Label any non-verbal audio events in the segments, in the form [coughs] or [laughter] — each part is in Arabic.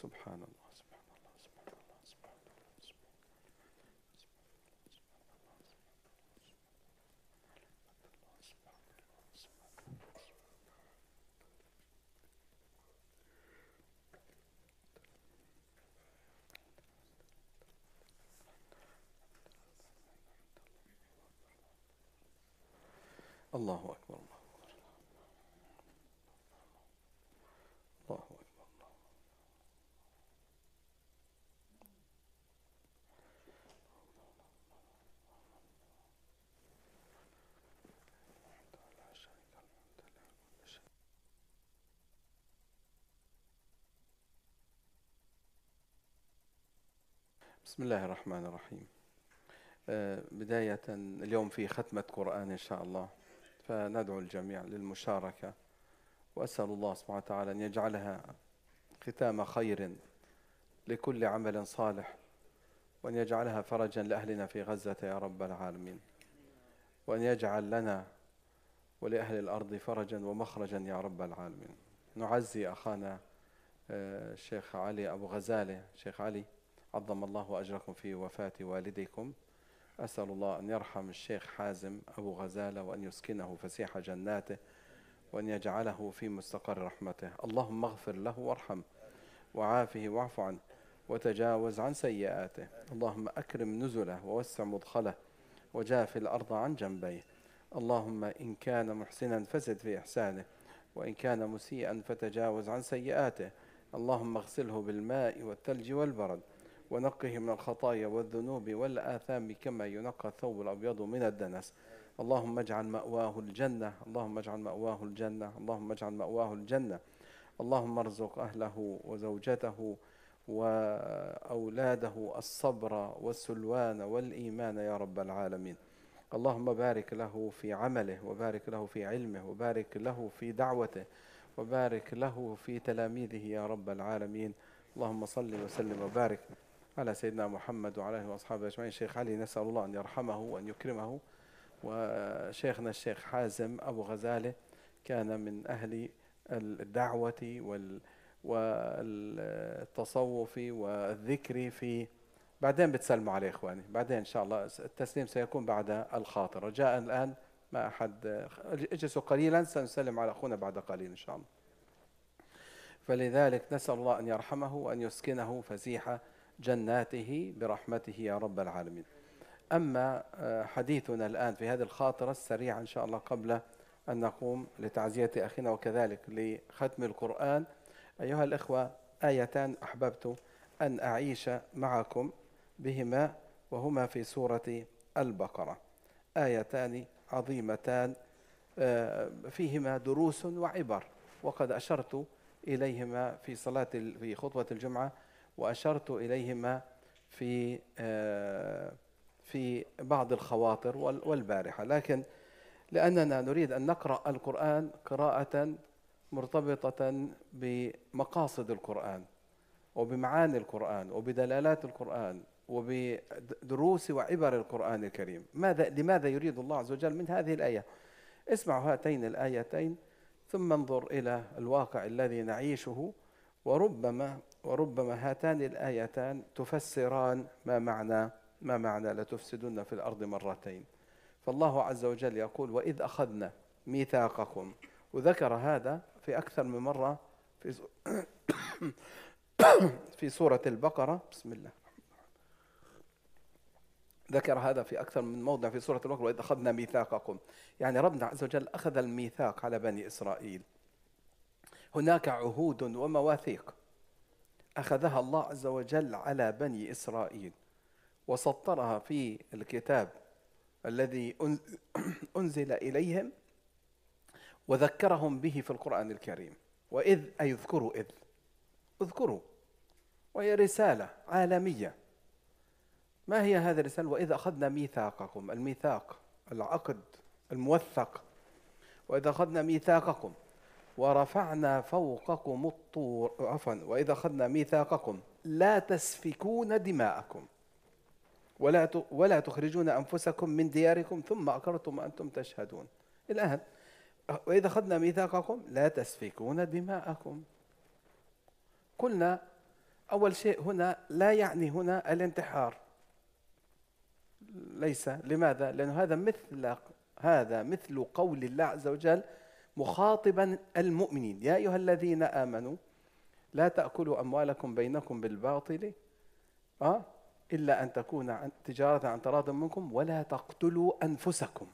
سبحان الله سبحان الله سبحان الله سبحان الله سبحان الله الله أكبر الله أكبر الله أكبر الله لا شريك له له كل شيء بسم الله الرحمن الرحيم. آه، بداية اليوم في ختمة قرآن إن شاء الله. فندعو الجميع للمشاركة. وأسأل الله سبحانه وتعالى أن يجعلها ختام خير لكل عمل صالح وأن يجعلها فرجا لأهلنا في غزة يا رب العالمين. وأن يجعل لنا ولأهل الأرض فرجا ومخرجا يا رب العالمين. نعزي أخانا آه، الشيخ علي أبو غزالة. شيخ علي. عظم الله أجركم في وفاة والديكم. أسأل الله أن يرحم الشيخ حازم أبو غزالة وأن يسكنه فسيح جناته وأن يجعله في مستقر رحمته. اللهم اغفر له وارحمه وعافه واعف عنه وتجاوز عن سيئاته. اللهم أكرم نزله ووسع مدخله وجاف الأرض عن جنبيه. اللهم إن كان محسنا فزد في إحسانه وإن كان مسيئا فتجاوز عن سيئاته. اللهم اغسله بالماء والثلج والبرد ونقه من الخطايا والذنوب والآثام كما ينقى الثوب الأبيض من الدنس. اللهم اجعل مأواه الجنة. اللهم اجعل مأواه الجنة. اللهم اجعل مأواه الجنة. اللهم ارزق أهله وزوجته وأولاده الصبر والسلوان والإيمان يا رب العالمين. اللهم بارك له في عمله وبارك له في علمه وبارك له في دعوته وبارك له في تلاميذه يا رب العالمين. اللهم صل وسلم وبارك. على سيدنا محمد وعلى آله وأصحابه أجمعين. شيخ علي نسأل الله أن يرحمه وأن يكرمه. وشيخنا الشيخ حازم أبو غزالة كان من أهل الدعوة وال والتصوف والذكر في بعدين بتسلموا عليه إخواني. بعدين إن شاء الله التسليم سيكون بعد الخاطر. رجاء الآن ما أحد اجلسوا قليلا سنسلم على أخونا بعد قليل إن شاء الله. فلذلك نسأل الله أن يرحمه وأن يسكنه فسيح جناته برحمته يا رب العالمين. أما حديثنا الآن في هذه الخاطرة السريعة إن شاء الله قبل أن نقوم لتعزية أخينا وكذلك لختم القرآن. أيها الإخوة آيتان أحببت أن أعيش معكم بهما وهما في سورة البقرة. آيتان عظيمتان فيهما دروس وعبر وقد أشرت إليهما في صلاة في خطبة الجمعة وأشرت إليهما في في بعض الخواطر والبارحة. لكن لأننا نريد أن نقرأ القرآن قراءة مرتبطة بمقاصد القرآن وبمعاني القرآن وبدلالات القرآن وبدروس وعبر القرآن الكريم. ماذا لماذا يريد الله عز وجل من هذه الآية؟ اسمعوا هاتين الآيتين ثم انظر إلى الواقع الذي نعيشه وربما وربما هاتان الآيتان تفسران ما معنى ما معنى لتفسدن في الأرض مرتين. فالله عز وجل يقول وإذ أخذنا ميثاقكم وذكر هذا في أكثر من مرة في [coughs] في سورة البقرة. بسم الله. ذكر هذا في أكثر من موضع في سورة البقرة وإذ أخذنا ميثاقكم يعني ربنا عز وجل أخذ الميثاق على بني إسرائيل. هناك عهود ومواثيق. أخذها الله عز وجل على بني إسرائيل وسطرها في الكتاب الذي [clears throat] أنزل إليهم وذكرهم به في القرآن الكريم. وإذ أي اذكروا إذ اذكروا وهي رسالة عالمية. ما هي هذه الرسالة؟ وإذا أخذنا ميثاقكم الميثاق العقد الموثق. وإذا أخذنا ميثاقكم ورفعنا فوقكم الطور عفوا وإذا أخذنا ميثاقكم لا تسفكون دماءكم. ولا ولا تخرجون أنفسكم من دياركم ثم أقررتم وأنتم تشهدون. الآن وإذا أخذنا ميثاقكم لا تسفكون دماءكم. قلنا أول شيء هنا لا يعني هنا الانتحار. ليس. لماذا؟ لأنه هذا مثل هذا مثل قول الله عز وجل مخاطبا المؤمنين. يا أيها الذين آمنوا لا تأكلوا أموالكم بينكم بالباطل أه؟ إلا أن تكون عن تجارة عن تراض منكم ولا تقتلوا أنفسكم.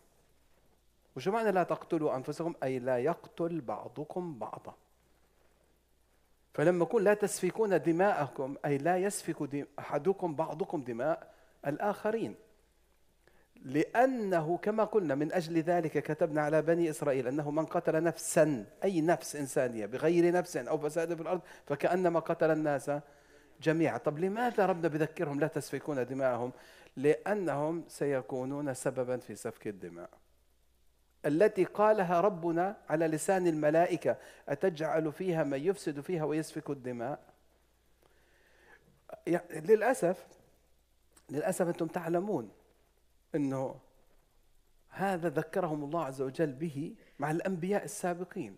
وشو معنى لا تقتلوا أنفسكم؟ أي لا يقتل بعضكم بعضا. فلما يقول لا تسفكون دماءكم أي لا يسفك أحدكم بعضكم دماء الآخرين. لأنه كما قلنا من أجل ذلك كتبنا على بني إسرائيل أنه من قتل نفسا أي نفس إنسانية بغير نفس أو فساد في الأرض فكأنما قتل الناس جميعا. طب لماذا ربنا بذكرهم لا تسفكون دماءهم؟ لأنهم سيكونون سببا في سفك الدماء. التي قالها ربنا على لسان الملائكة أتجعل فيها من يفسد فيها ويسفك الدماء؟ للأسف للأسف أنتم تعلمون أنه هذا ذكرهم الله عز وجل به مع الأنبياء السابقين.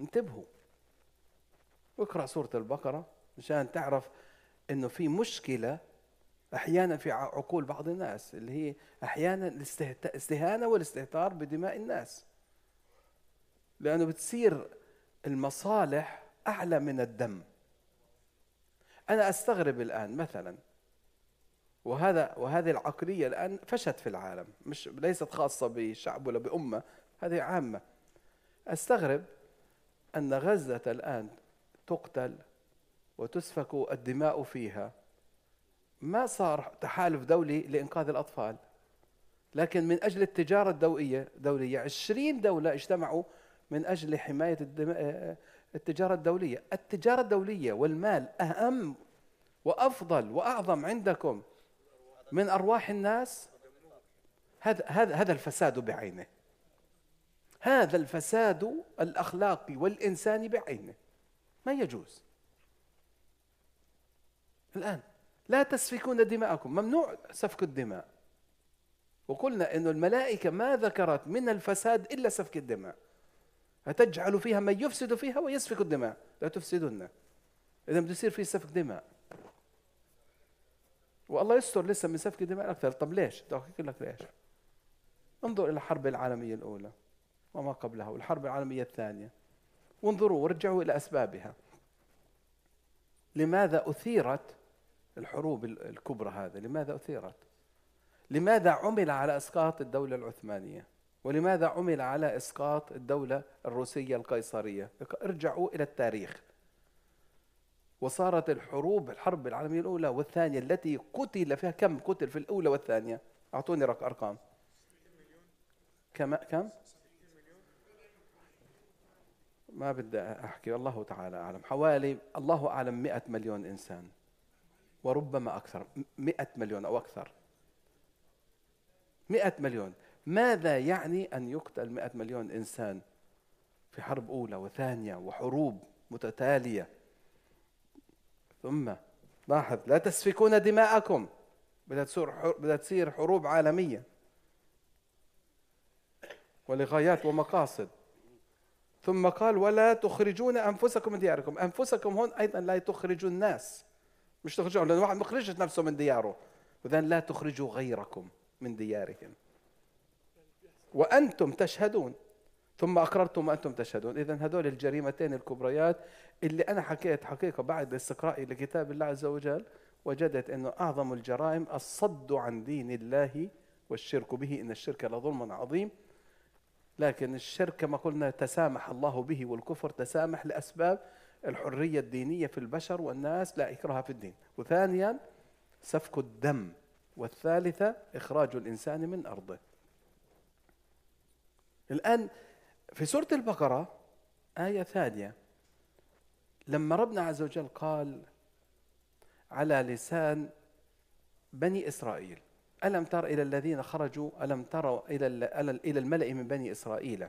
انتبهوا. واقرأ سورة البقرة مشان تعرف أنه في مشكلة أحيانا في عقول بعض الناس اللي هي أحيانا الاستهانه والاستهتار بدماء الناس. لأنه بتصير المصالح أعلى من الدم. أنا أستغرب الآن مثلا وهذا وهذه العقلية الآن فشت في العالم مش ليست خاصة بشعب ولا بأمة هذه عامة. أستغرب أن غزة الآن تقتل وتسفك الدماء فيها. ما صار تحالف دولي لإنقاذ الأطفال؟ لكن من أجل التجارة الدولية دولية عشرين دولة اجتمعوا من أجل حماية التجارة الدولية. التجارة الدولية والمال أهم وأفضل وأعظم عندكم. من أرواح الناس هذا هذا هذا الفساد بعينه. هذا الفساد الأخلاقي والإنساني بعينه. ما يجوز. الآن لا تسفكون دماءكم. ممنوع سفك الدماء. وقلنا أن الملائكة ما ذكرت من الفساد إلا سفك الدماء. أتجعل فيها من يفسد فيها ويسفك الدماء. لا تفسدن. إذا بده يصير في سفك دماء. والله يستر لسه من سفك الدماء أكثر طب ليش؟ بدي أحكي لك ليش. انظر إلى الحرب العالمية الأولى وما قبلها والحرب العالمية الثانية. وانظروا وارجعوا إلى أسبابها. لماذا أثيرت الحروب الكبرى هذا لماذا أثيرت؟ لماذا عمل على إسقاط الدولة العثمانية؟ ولماذا عمل على إسقاط الدولة الروسية القيصرية؟ ارجعوا إلى التاريخ. وصارت الحروب الحرب العالمية الأولى والثانية التي قتل فيها كم قتل في الأولى والثانية؟ أعطوني أرقام. كم كم؟ ما بدي أحكي الله تعالى أعلم. حوالي الله أعلم مئة مليون إنسان. وربما أكثر مئة مليون أو أكثر. مئة مليون. ماذا يعني أن يقتل مئة مليون إنسان في حرب أولى وثانية وحروب متتالية؟ ثم لاحظ لا تسفكون دماءكم. بدها تصير بدها تصير حروب عالمية. ولغايات ومقاصد. ثم قال ولا تخرجون أنفسكم من دياركم. أنفسكم هون أيضا لا تخرجوا الناس. مش تخرجوا لأن واحد مخرجش نفسه من دياره. وذن لا تخرجوا غيركم من ديارهم. وأنتم تشهدون. ثم أقررتم وأنتم تشهدون. إذا هذول الجريمتين الكبريات اللي أنا حكيت حقيقة بعد استقرائي لكتاب الله عز وجل وجدت أنه أعظم الجرائم الصد عن دين الله والشرك به. إن الشرك لظلم عظيم. لكن الشرك كما قلنا تسامح الله به والكفر تسامح لأسباب الحرية الدينية في البشر والناس لا إكراه في الدين. وثانيا سفك الدم والثالثة إخراج الإنسان من أرضه. الآن في سورة البقرة آية ثانية. لما ربنا عز وجل قال على لسان بني إسرائيل ألم تر إلى الذين خرجوا؟ ألم تروا إلى إلى الملأ من بني إسرائيل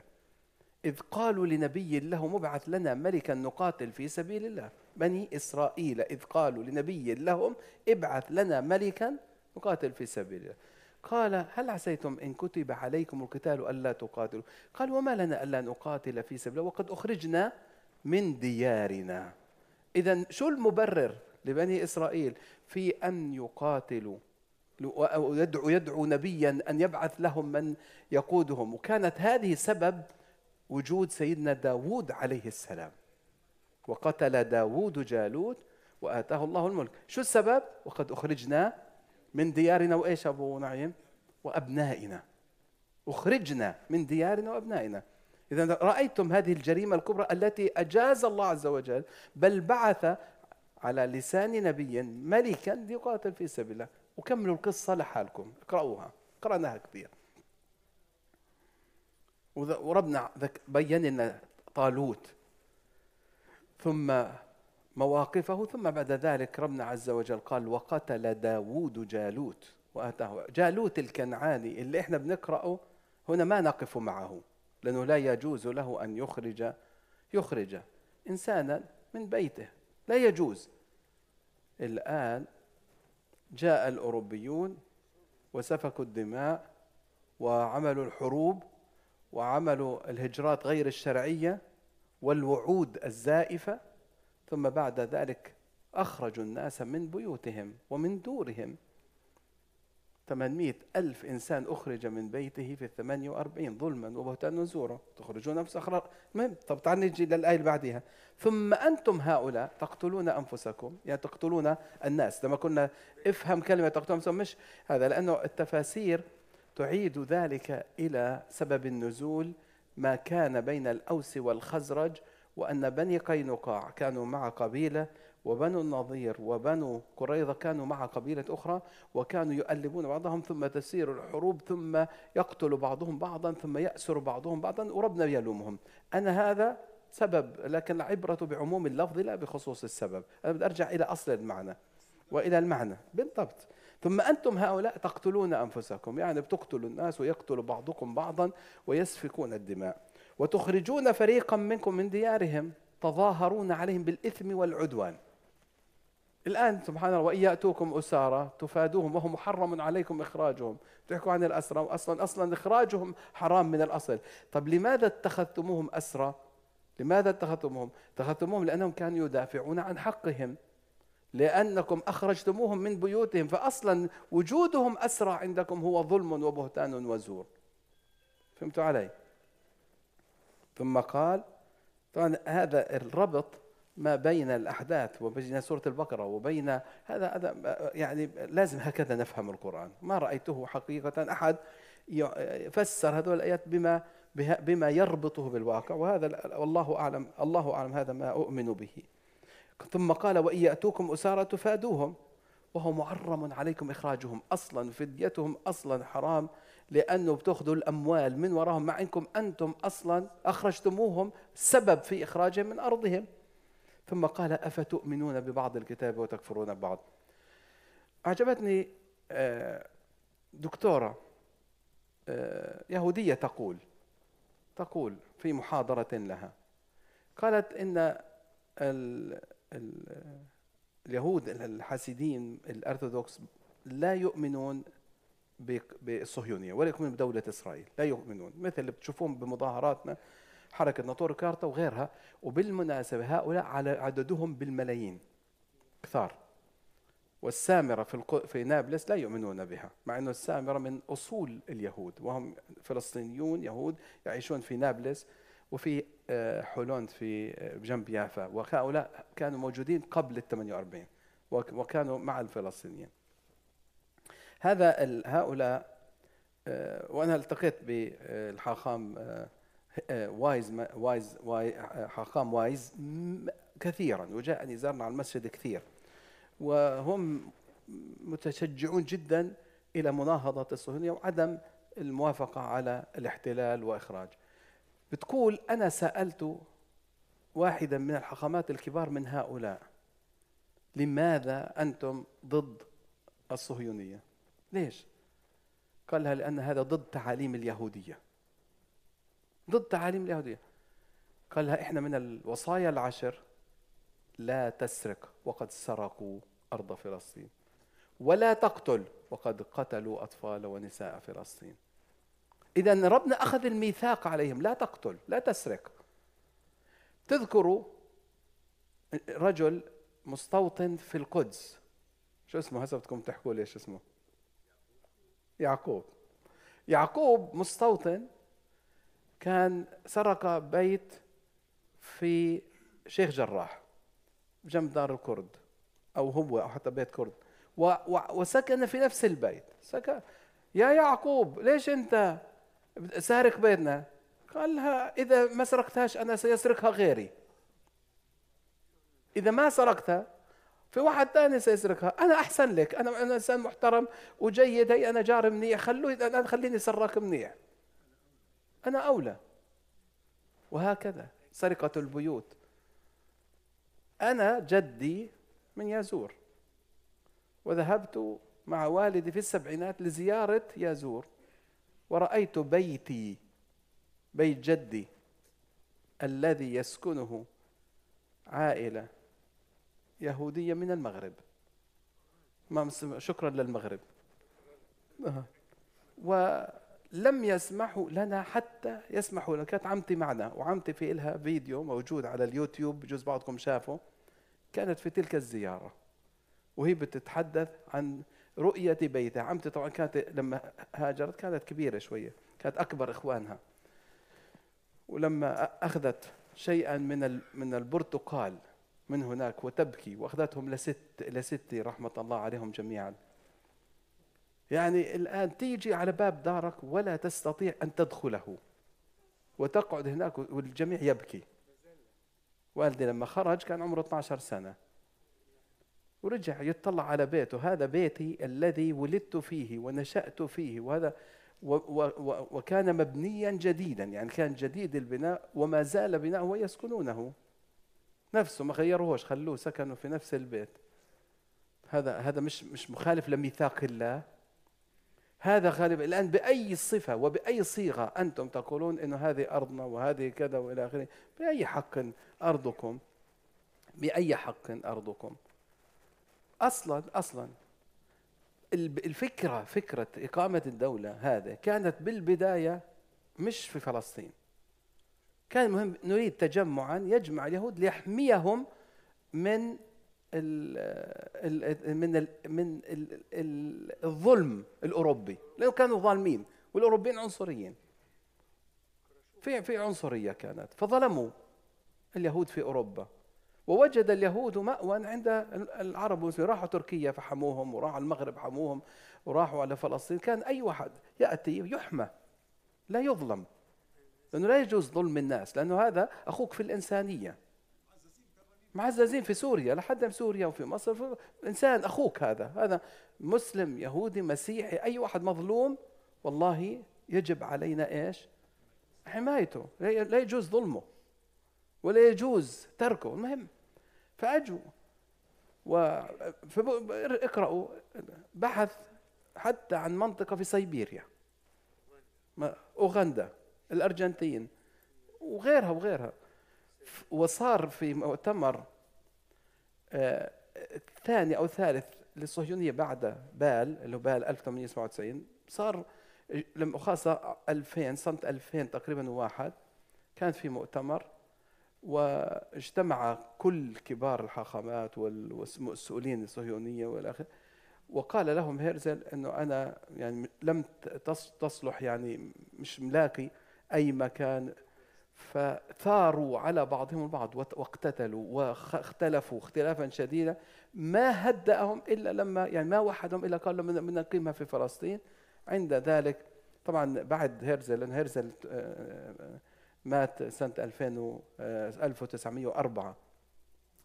إذ قالوا لنبي له مبعث لنا ملكا نقاتل في سبيل الله. بني إسرائيل إذ قالوا لنبي لهم ابعث لنا ملكا نقاتل في سبيل الله. قال هل عسيتم إن كتب عليكم القتال ألا تقاتلوا؟ قال وما لنا ألا نقاتل في سبيل الله وقد أخرجنا من ديارنا. إذا شو المبرر لبني إسرائيل في أن يقاتلوا ويدعو يدعو نبيا أن يبعث لهم من يقودهم؟ وكانت هذه سبب وجود سيدنا داود عليه السلام. وقتل داود جالوت وآتاه الله الملك. شو السبب؟ وقد أخرجنا من ديارنا وإيش أبو نعيم؟ وأبنائنا. أخرجنا من ديارنا وأبنائنا. إذا رأيتم هذه الجريمة الكبرى التي أجاز الله عز وجل بل بعث على لسان نبي ملكا ليقاتل في سبيل الله. وكملوا القصة لحالكم. اقرأوها. قرأناها كثير. وربنا بين لنا طالوت. ثم مواقفه ثم بعد ذلك ربنا عز وجل قال وقتل داوود جالوت وآتاه. جالوت الكنعاني اللي إحنا بنقرأه هنا ما نقف معه لأنه لا يجوز له أن يخرج يخرج إنسانا من بيته. لا يجوز. الآن جاء الأوروبيون وسفكوا الدماء وعملوا الحروب وعملوا الهجرات غير الشرعية والوعود الزائفة. ثم بعد ذلك أخرجوا الناس من بيوتهم ومن دورهم. 800 ألف إنسان أخرج من بيته في الثمانية وأربعين ظلما وبهتانا وزورا تخرجون نفس أخلاق المهم طب تعال نجي للآية اللي بعدها ثم أنتم هؤلاء تقتلون أنفسكم. يعني تقتلون الناس. لما كنا افهم كلمة تقتلون أنفسكم مش هذا لأنه التفاسير تعيد ذلك إلى سبب النزول ما كان بين الأوس والخزرج وأن بني قينقاع كانوا مع قبيلة وبنو النظير وبنو قريظة كانوا مع قبيلة أخرى وكانوا يؤلبون بعضهم ثم تسير الحروب ثم يقتل بعضهم بعضا ثم يأسر بعضهم بعضا وربنا يلومهم. أنا هذا سبب لكن العبرة بعموم اللفظ لا بخصوص السبب. أنا بدي أرجع إلى أصل المعنى وإلى المعنى بالضبط. ثم أنتم هؤلاء تقتلون أنفسكم يعني بتقتلوا الناس ويقتل بعضكم بعضا ويسفكون الدماء. وتخرجون فريقا منكم من ديارهم تظاهرون عليهم بالإثم والعدوان. الآن سبحان الله وإن يأتوكم أسارى تفادوهم وهو محرم عليكم إخراجهم. تحكوا عن الأسرى أصلا أصلا إخراجهم حرام من الأصل. طب لماذا اتخذتموهم أسرى؟ لماذا اتخذتموهم؟ اتخذتموهم لأنهم كانوا يدافعون عن حقهم. لأنكم أخرجتموهم من بيوتهم فأصلا وجودهم أسرى عندكم هو ظلم وبهتان وزور. فهمتوا علي؟ ثم قال طبعا هذا الربط ما بين الأحداث وبين سورة البقرة وبين هذا هذا يعني لازم هكذا نفهم القرآن. ما رأيته حقيقة أحد يفسر هذول الآيات بما بما يربطه بالواقع وهذا والله أعلم الله أعلم هذا ما أؤمن به. ثم قال وإن يأتوكم أسارى تفادوهم. وهو محرم عليكم إخراجهم. أصلا فديتهم أصلا حرام لأنه بتأخذوا الأموال من وراهم مع أنكم أنتم أصلا أخرجتموهم سبب في إخراجهم من أرضهم. ثم قال أفتؤمنون ببعض الكتاب وتكفرون ببعض أعجبتني آه، دكتورة آه، يهودية تقول تقول في محاضرة لها قالت إن ال ال اليهود الحاسدين الأرثوذكس لا يؤمنون بالصهيونية ولا يؤمنون بدولة إسرائيل لا يؤمنون. مثل اللي بتشوفون بمظاهراتنا حركة ناطور كارتا وغيرها وبالمناسبة هؤلاء على عددهم بالملايين كثار. والسامرة في في نابلس لا يؤمنون بها مع أن السامرة من أصول اليهود وهم فلسطينيون يهود يعيشون في نابلس. وفي آه، حولون في آه، جنب يافا. وهؤلاء كانوا موجودين قبل ال 48 وكانوا مع الفلسطينيين. هذا هؤلاء آه، وأنا التقيت بالحاخام وايز وايز حاخام وايز كثيرا وجاءني زارنا على المسجد كثير. وهم متشجعون جدا إلى مناهضة الصهيونية وعدم الموافقة على الاحتلال وإخراج. بتقول أنا سألت واحدا من الحاخامات الكبار من هؤلاء لماذا أنتم ضد الصهيونية؟ ليش؟ قال لها لأن هذا ضد تعاليم اليهودية. ضد تعاليم اليهودية. قال لها إحنا من الوصايا العشر لا تسرق وقد سرقوا أرض فلسطين ولا تقتل وقد قتلوا أطفال ونساء فلسطين. إذا ربنا أخذ الميثاق عليهم. لا تقتل لا تسرق. تذكروا رجل مستوطن في القدس. شو اسمه؟ هسه بدكم تحكوا لي شو اسمه؟ يعقوب. يعقوب مستوطن كان سرق بيت في شيخ جراح جنب دار الكرد أو هو أو حتى بيت كرد. وسكن في نفس البيت. سكن. يا يعقوب ليش أنت سارق بيتنا قال لها إذا ما سرقتهاش أنا سيسرقها غيري. إذا ما سرقتها في واحد ثاني سيسرقها. أنا أحسن لك أنا أنا إنسان محترم وجيد هي أنا جار منيح خلوه أنا خليني سراك منيح. أنا أولى. وهكذا سرقة البيوت. أنا جدي من يازور. وذهبت مع والدي في السبعينات لزيارة يازور. ورأيت بيتي بيت جدي الذي يسكنه عائلة يهودية من المغرب. شكرا للمغرب. ولم يسمحوا لنا حتى يسمحوا لنا. كانت عمتي معنا وعمتي في لها فيديو موجود على اليوتيوب بجوز بعضكم شافه كانت في تلك الزيارة وهي بتتحدث عن رؤية بيتها. عمتي طبعا كانت لما هاجرت كانت كبيرة شوية كانت أكبر إخوانها. ولما أخذت شيئا من من البرتقال من هناك وتبكي وأخذتهم لست لستي رحمة الله عليهم جميعا. يعني الآن تيجي على باب دارك ولا تستطيع أن تدخله وتقعد هناك والجميع يبكي. والدي لما خرج كان عمره 12 سنة. ورجع يطلع على بيته. هذا بيتي الذي ولدت فيه ونشأت فيه. وهذا و و و وكان مبنيا جديدا. يعني كان جديد البناء وما زال بناؤه ويسكنونه. نفسه ما غيروهوش خلوه سكنوا في نفس البيت. هذا هذا مش مش مخالف لميثاق الله. هذا غالب الآن بأي صفة وبأي صيغة أنتم تقولون إنه هذه أرضنا وهذه كذا وإلى آخره. بأي حق أرضكم؟ بأي حق أرضكم؟ أصلا أصلا. الفكرة فكرة إقامة الدولة هذا كانت بالبداية مش في فلسطين. كان مهم نريد تجمعا يجمع اليهود ليحميهم من ال من ال من ال الظلم الأوروبي. لأنه كانوا ظالمين والأوروبيين عنصريين. في في عنصرية كانت فظلموا اليهود في أوروبا. ووجد اليهود مأوى عند العرب راحوا تركيا فحموهم وراحوا المغرب حموهم وراحوا على فلسطين. كان أي واحد يأتي يحمى لا يظلم لأنه لا يجوز ظلم الناس لأنه هذا أخوك في الإنسانية. معززين في سوريا لحد في سوريا وفي مصر إنسان أخوك هذا. هذا مسلم يهودي مسيحي أي واحد مظلوم والله يجب علينا إيش؟ حمايته. لا يجوز ظلمه. ولا يجوز تركه. المهم فأجوا اقرأوا. بحث حتى عن منطقة في سيبيريا أوغندا الأرجنتين وغيرها وغيرها. وصار في مؤتمر آه، ثاني أو ثالث للصهيونية بعد بال اللي هو بال 1897 صار لما خاصة 2000 سنة 2000 تقريبا واحد كان في مؤتمر واجتمع كل كبار الحاخامات والمسؤولين الصهيونية والآخر وقال لهم هيرزل إنه أنا يعني لم تصلح يعني مش ملاقي أي مكان. فثاروا على بعضهم البعض واقتتلوا واختلفوا اختلافا شديدا. ما هدأهم إلا لما يعني ما وحدهم إلا قال من نقيمها في فلسطين. عند ذلك طبعا بعد هيرزل لأن هيرزل آه، آه، مات سنة 2000 1904 آه،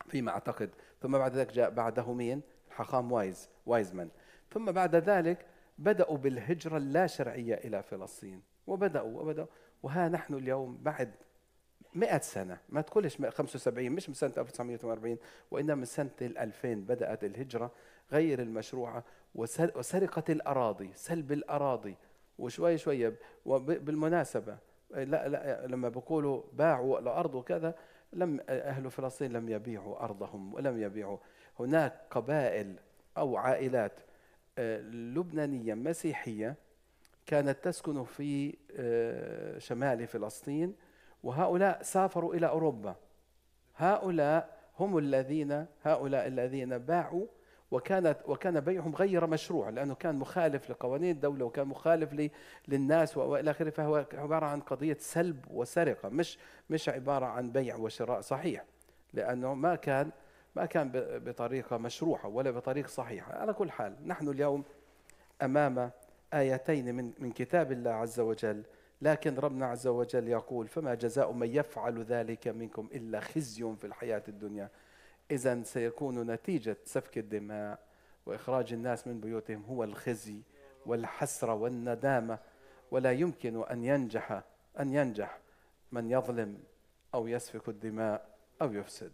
فيما أعتقد. ثم بعد ذلك جاء بعده مين؟ حخام وايز وايزمان. ثم بعد ذلك بدأوا بالهجرة اللا شرعية إلى فلسطين وبدأوا وبدأوا. وها نحن اليوم بعد مئة سنة ما تقولش 75 مش من سنة 1948 وإنما من سنة 2000 بدأت الهجرة غير المشروعة وسرقة الأراضي سلب الأراضي وشوي شوي وبالمناسبة لا لا لما بيقولوا باعوا الأرض وكذا لم أهل فلسطين لم يبيعوا أرضهم ولم يبيعوا. هناك قبائل أو عائلات آه، لبنانية مسيحية كانت تسكن في آه، شمال فلسطين وهؤلاء سافروا إلى أوروبا. هؤلاء هم الذين هؤلاء الذين باعوا وكانت وكان بيعهم غير مشروع لأنه كان مخالف لقوانين الدولة وكان مخالف للناس وإلى آخره. فهو عبارة عن قضية سلب وسرقة مش مش عبارة عن بيع وشراء صحيح لأنه ما كان ما كان بطريقة مشروعة ولا بطريقة صحيحة. على كل حال نحن اليوم أمام آيتين من من كتاب الله عز وجل لكن ربنا عز وجل يقول فما جزاء من يفعل ذلك منكم إلا خزي في الحياة الدنيا. إذا سيكون نتيجة سفك الدماء وإخراج الناس من بيوتهم هو الخزي والحسرة والندامة ولا يمكن أن ينجح أن ينجح من يظلم أو يسفك الدماء أو يفسد.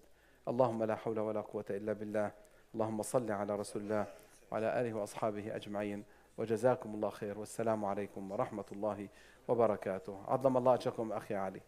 اللهم لا حول ولا قوة إلا بالله. اللهم صل على رسول الله وعلى آله وأصحابه أجمعين. وجزاكم الله خير. والسلام عليكم ورحمة الله وبركاته. عظم الله أجركم أخي علي.